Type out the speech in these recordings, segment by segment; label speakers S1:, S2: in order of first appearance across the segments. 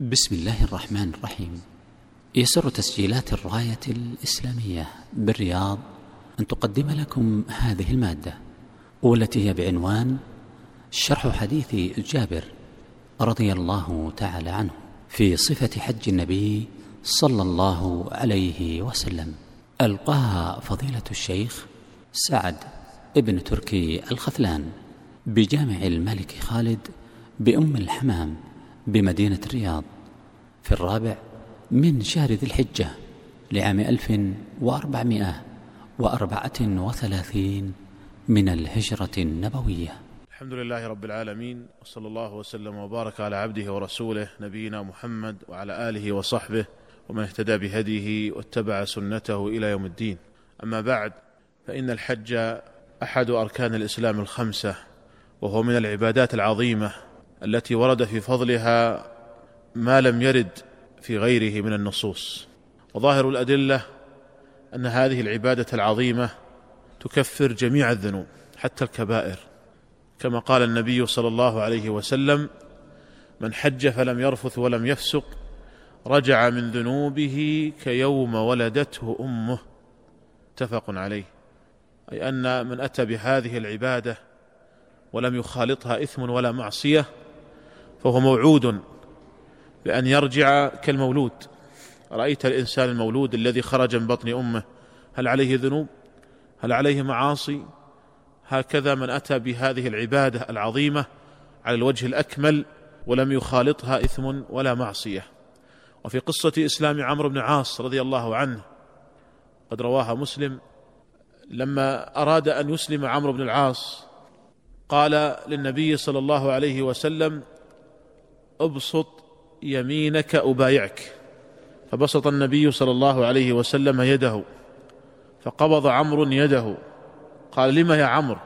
S1: بسم الله الرحمن الرحيم. يسر تسجيلات الراية الإسلامية بالرياض أن تقدم لكم هذه المادة والتي هي بعنوان شرح حديث جابر رضي الله تعالى عنه في صفة حج النبي صلى الله عليه وسلم. ألقاها فضيلة الشيخ سعد ابن تركي الخثلان بجامع الملك خالد بأم الحمام بمدينة الرياض في الرابع من شهر ذي الحجة لعام ألف وأربعمائة وأربعة وثلاثين من الهجرة النبوية.
S2: الحمد لله رب العالمين وصلى الله وسلم وبارك على عبده ورسوله نبينا محمد وعلى آله وصحبه ومن اهتدى بهديه واتبع سنته إلى يوم الدين. أما بعد فإن الحج أحد أركان الإسلام الخمسة وهو من العبادات العظيمة التي ورد في فضلها ما لم يرد في غيره من النصوص. وظاهر الأدلة أن هذه العبادة العظيمة تكفر جميع الذنوب حتى الكبائر. كما قال النبي صلى الله عليه وسلم من حج فلم يرفث ولم يفسق رجع من ذنوبه كيوم ولدته أمه. متفق عليه. أي أن من أتى بهذه العبادة ولم يخالطها إثم ولا معصية فهو موعود بأن يرجع كالمولود. رأيت الإنسان المولود الذي خرج من بطن أمه. هل عليه ذنوب؟ هل عليه معاصي؟ هكذا من أتى بهذه العبادة العظيمة على الوجه الأكمل ولم يخالطها إثم ولا معصية. وفي قصة إسلام عمرو بن عاص رضي الله عنه قد رواها مسلم لما أراد أن يسلم عمرو بن العاص قال للنبي صلى الله عليه وسلم أبسط يمينك أبايعك. فبسط النبي صلى الله عليه وسلم يده. فقبض عمرو يده. قال لم يا عمرو؟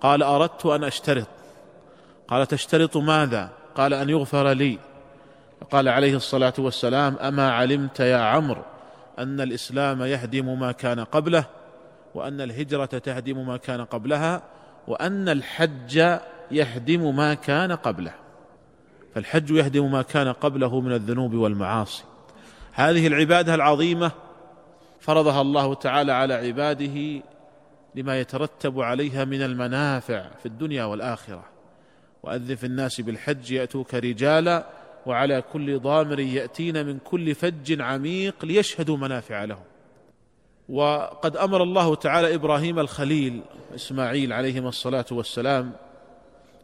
S2: قال أردت أن أشترط. قال تشترط ماذا؟ قال أن يغفر لي. فقال عليه الصلاة والسلام أما علمت يا عمرو أن الإسلام يهدم ما كان قبله وأن الهجرة تهدم ما كان قبلها وأن الحج يهدم ما كان قبله. فالحج يهدم ما كان قبله من الذنوب والمعاصي. هذه العبادة العظيمة فرضها الله تعالى على عباده لما يترتب عليها من المنافع في الدنيا والآخرة. وأذن في الناس بالحج يأتوك رجالا وعلى كل ضامر يأتين من كل فج عميق ليشهدوا منافع لهم. وقد أمر الله تعالى إبراهيم الخليل إسماعيل عليهما الصلاة والسلام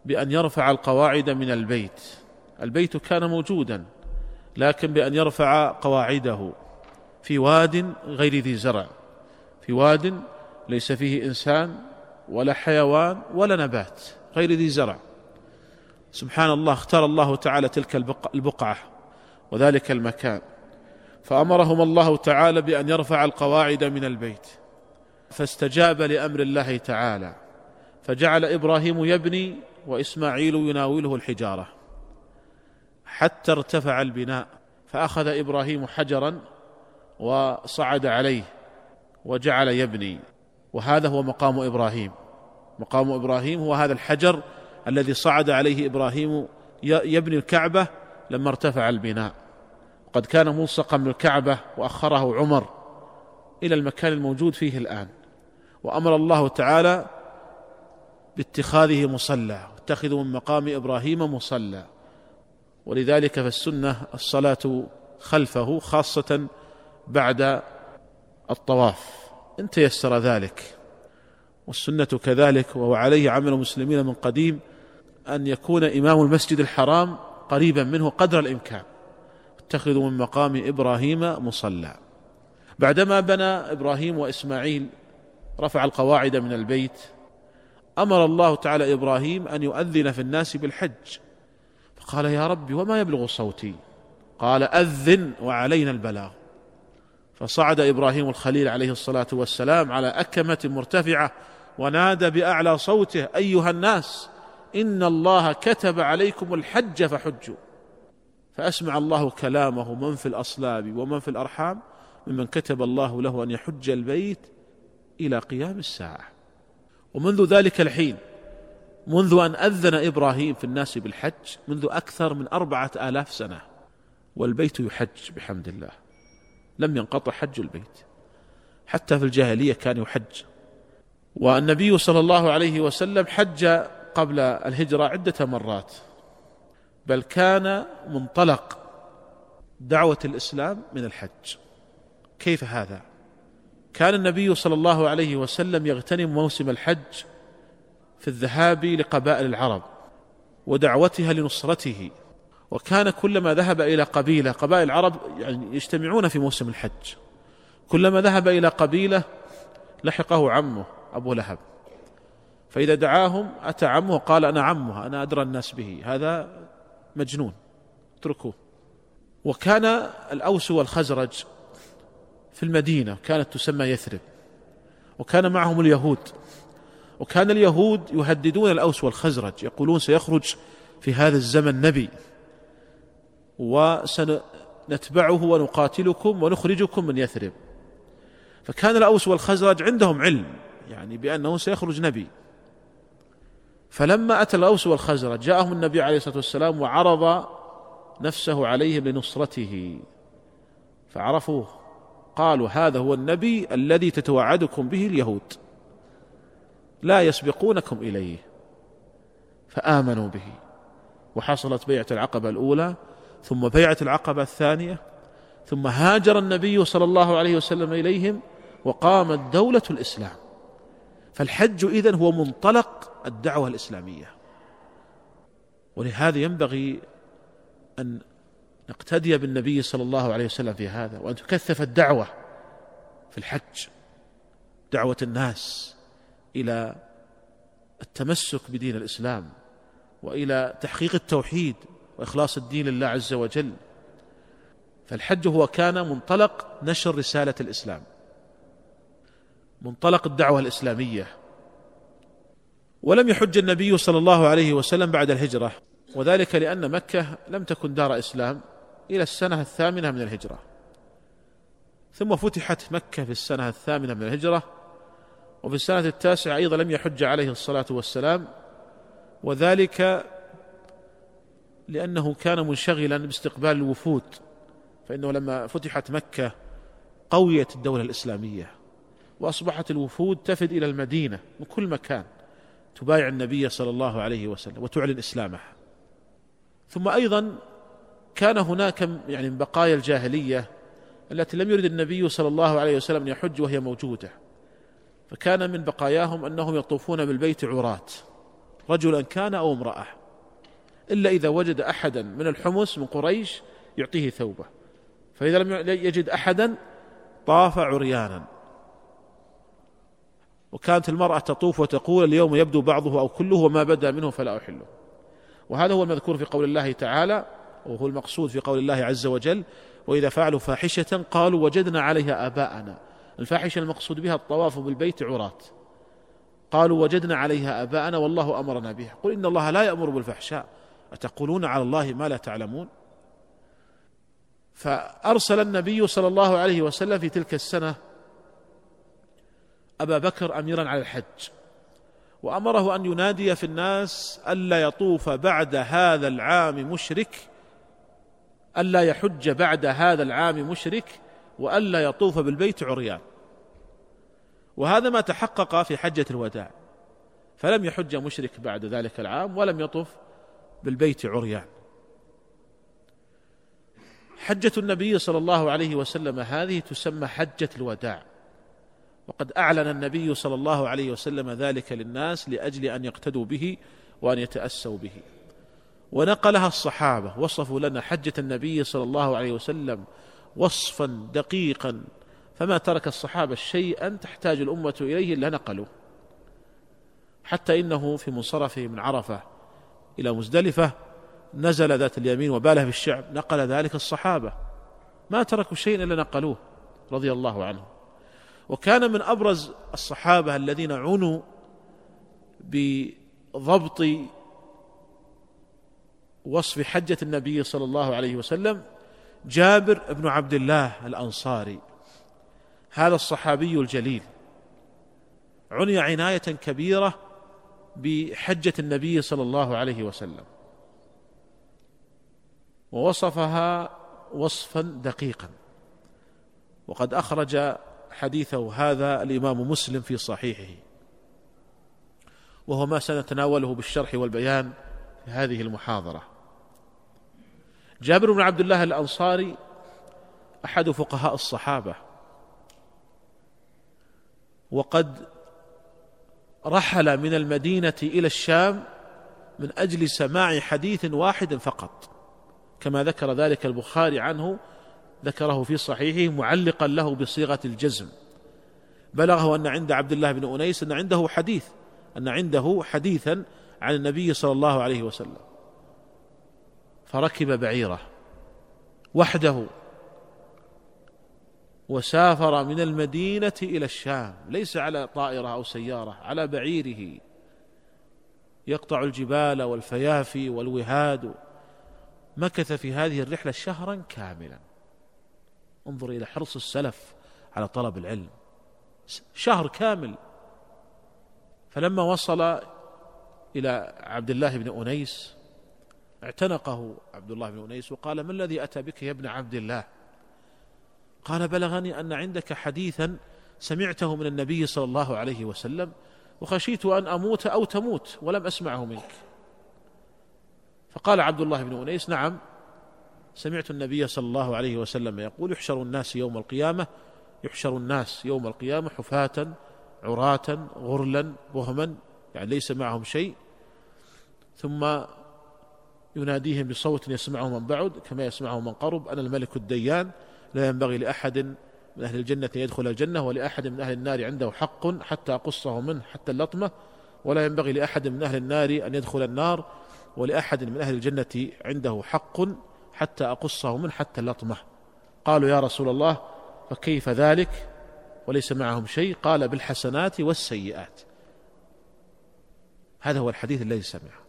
S2: بأن يرفع القواعد من البيت. البيت كان موجودا لكن بأن يرفع قواعده في واد غير ذي زرع في واد ليس فيه إنسان ولا حيوان ولا نبات غير ذي زرع. سبحان الله اختار الله تعالى تلك البقعة وذلك المكان فأمرهم الله تعالى بأن يرفع القواعد من البيت. فاستجاب لأمر الله تعالى فجعل إبراهيم يبني وإسماعيل يناوله الحجارة. حتى ارتفع البناء فأخذ إبراهيم حجرا وصعد عليه وجعل يبني. وهذا هو مقام إبراهيم. مقام إبراهيم هو هذا الحجر الذي صعد عليه إبراهيم يبني الكعبة لما ارتفع البناء. قد كان ملصقا بالكعبة وأخره عمر إلى المكان الموجود فيه الآن. وأمر الله تعالى باتخاذه مصلى اتخذوا من مقام إبراهيم مصلى. ولذلك فالسنة الصلاة خلفه خاصة بعد الطواف. إن تيسر ذلك والسنة كذلك وهو عليه عمل المسلمين من قديم أن يكون إمام المسجد الحرام قريبا منه قدر الإمكان. اتخذوا من مقام إبراهيم مصلى. بعدما بنى إبراهيم وإسماعيل رفع القواعد من البيت أمر الله تعالى إبراهيم أن يؤذن في الناس بالحج. قال يا رب وما يبلغ صوتي؟ قال أذن وعلينا البلاغ. فصعد إبراهيم الخليل عليه الصلاة والسلام على أكمة مرتفعة ونادى بأعلى صوته أيها الناس إن الله كتب عليكم الحج فحجوا. فأسمع الله كلامه من في الأصلاب ومن في الأرحام ممن كتب الله له أن يحج البيت إلى قيام الساعة. ومنذ ذلك الحين منذ أن أذن إبراهيم في الناس بالحج منذ أكثر من أربعة آلاف سنة والبيت يحج بحمد الله. لم ينقطع حج البيت. حتى في الجاهلية كان يحج. والنبي صلى الله عليه وسلم حج قبل الهجرة عدة مرات. بل كان منطلق دعوة الإسلام من الحج. كيف هذا؟ كان النبي صلى الله عليه وسلم يغتنم موسم الحج في الذهاب لقبائل العرب ودعوتها لنصرته. وكان كلما ذهب إلى قبيلة قبائل العرب يعني يجتمعون في موسم الحج. كلما ذهب إلى قبيلة لحقه عمه أبو لهب. فإذا دعاهم أتى عمه قال أنا عمها أنا أدرى الناس به. هذا مجنون. اتركوه. وكان الأوس والخزرج في المدينة كانت تسمى يثرب. وكان معهم اليهود. وكان اليهود يهددون الأوس والخزرج يقولون سيخرج في هذا الزمن نبي. وسنتبعه ونقاتلكم ونخرجكم من يثرب. فكان الأوس والخزرج عندهم علم يعني بأنه سيخرج نبي. فلما أتى الأوس والخزرج جاءهم النبي عليه الصلاة والسلام وعرض نفسه عليهم لنصرته. فعرفوه قالوا هذا هو النبي الذي تتوعدكم به اليهود. لا يسبقونكم إليه. فآمنوا به. وحصلت بيعة العقبة الأولى ثم بيعة العقبة الثانية ثم هاجر النبي صلى الله عليه وسلم إليهم وقامت دولة الإسلام. فالحج إذن هو منطلق الدعوة الإسلامية. ولهذا ينبغي أن نقتدي بالنبي صلى الله عليه وسلم في هذا وأن تكثف الدعوة في الحج دعوة الناس. إلى التمسك بدين الإسلام وإلى تحقيق التوحيد وإخلاص الدين لله عز وجل. فالحج هو كان منطلق نشر رسالة الإسلام منطلق الدعوة الإسلامية. ولم يحج النبي صلى الله عليه وسلم بعد الهجرة وذلك لأن مكة لم تكن دار إسلام إلى السنة الثامنة من الهجرة. ثم فتحت مكة في السنة الثامنة من الهجرة وفي السنة التاسعة أيضا لم يحج عليه الصلاة والسلام وذلك لأنه كان منشغلا باستقبال الوفود فإنه لما فتحت مكة قويت الدولة الإسلامية وأصبحت الوفود تفد إلى المدينة من كل مكان تبايع النبي صلى الله عليه وسلم وتعلن إسلامه. ثم أيضا كان هناك يعني من بقايا الجاهلية التي لم يرد النبي صلى الله عليه وسلم أن يحج وهي موجودة. فكان من بقاياهم أنهم يطوفون بالبيت عراة رجلا كان أو امرأة إلا إذا وجد احدا من الحمص من قريش يعطيه ثوبه فإذا لم يجد احدا طاف عريانا. وكانت المرأة تطوف وتقول اليوم يبدو بعضه أو كله وما بدا منه فلا أحله. وهذا هو المذكور في قول الله تعالى وهو المقصود في قول الله عز وجل وإذا فعلوا فاحشة قالوا وجدنا عليها آباءنا. الفاحشة المقصود بها الطواف بالبيت عراة. قالوا وجدنا عليها آباءنا والله أمرنا بها. قل إن الله لا يأمر بالفحشاء. أتقولون على الله ما لا تعلمون؟ فأرسل النبي صلى الله عليه وسلم في تلك السنة أبا بكر أميرا على الحج. وأمره أن ينادي في الناس ألا يطوف بعد هذا العام مشرك ألا يحج بعد هذا العام مشرك وألا يطوف بالبيت عريان. وهذا ما تحقق في حجة الوداع. فلم يحج مشرك بعد ذلك العام ولم يطف بالبيت عريان. حجة النبي صلى الله عليه وسلم هذه تسمى حجة الوداع. وقد أعلن النبي صلى الله عليه وسلم ذلك للناس لأجل أن يقتدوا به وأن يتأسوا به. ونقلها الصحابة وصفوا لنا حجة النبي صلى الله عليه وسلم وصفا دقيقا فما ترك الصحابة شيئا تحتاج الأمة إليه إلا نقلوه حتى إنه في منصرفه من عرفة إلى مزدلفة نزل ذات اليمين وباله بالشعب نقل ذلك الصحابة. ما تركوا شيئا إلا نقلوه رضي الله عنهم وكان من أبرز الصحابة الذين عنوا بضبط وصف حجة النبي صلى الله عليه وسلم جابر بن عبد الله الأنصاري. هذا الصحابي الجليل. عني عناية كبيرة بحجة النبي صلى الله عليه وسلم. ووصفها وصفا دقيقا. وقد أخرج حديثه هذا الإمام مسلم في صحيحه. وهو ما سنتناوله بالشرح والبيان في هذه المحاضرة. جابر بن عبد الله الأنصاري أحد فقهاء الصحابة. وقد رحل من المدينة إلى الشام من أجل سماع حديث واحد فقط كما ذكر ذلك البخاري عنه ذكره في صحيحه معلقا له بصيغة الجزم. بلغه أن عند عبد الله بن أنيس أن عنده حديث أن عنده حديثا عن النبي صلى الله عليه وسلم. فركب بعيره. وحده وسافر من المدينة إلى الشام ليس على طائرة أو سيارة على بعيره. يقطع الجبال والفيافي والوهاد. مكث في هذه الرحلة شهرا كاملا. انظر إلى حرص السلف على طلب العلم. شهر كامل. فلما وصل إلى عبد الله بن أنيس اعتنقه عبد الله بن أنيس وقال ما الذي أتى بك يا ابن عبد الله؟ قال بلغني أن عندك حديثا سمعته من النبي صلى الله عليه وسلم وخشيت أن أموت أو تموت ولم أسمعه منك. فقال عبد الله بن أنيس نعم سمعت النبي صلى الله عليه وسلم يقول يحشر الناس يوم القيامة يحشر الناس يوم القيامة حفاة عراة غرلا بهما يعني ليس معهم شيء. ثم يناديهم بصوت يسمعه من بعد كما يسمعه من قرب أنا الملك الديان. لا ينبغي لأحد من أهل الجنة أن يدخل الجنة ولأحد من أهل النار عنده حق حتى أقصه منه حتى اللطمة. ولا ينبغي لأحد من أهل النار أن يدخل النار ولأحد من أهل الجنة عنده حق حتى أقصه منه حتى اللطمة. قالوا يا رسول الله فكيف ذلك؟ وليس معهم شيء. قال بالحسنات والسيئات. هذا هو الحديث الذي سمعه.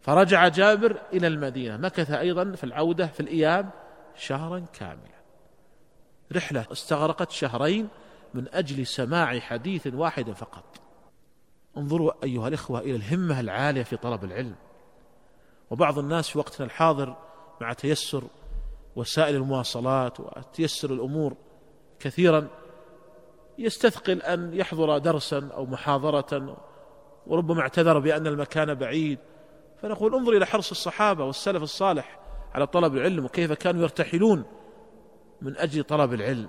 S2: فرجع جابر إلى المدينة مكث أيضا في العودة في الإياب شهرا كاملا. رحلة استغرقت شهرين من أجل سماع حديث واحد فقط. انظروا أيها الإخوة إلى الهمة العالية في طلب العلم. وبعض الناس في وقتنا الحاضر مع تيسر وسائل المواصلات وتيسر الأمور كثيرا يستثقل أن يحضر درسا أو محاضرة وربما اعتذر بأن المكان بعيد. فنقول انظر إلى حرص الصحابة والسلف الصالح على طلب العلم وكيف كانوا يرتحلون من أجل طلب العلم.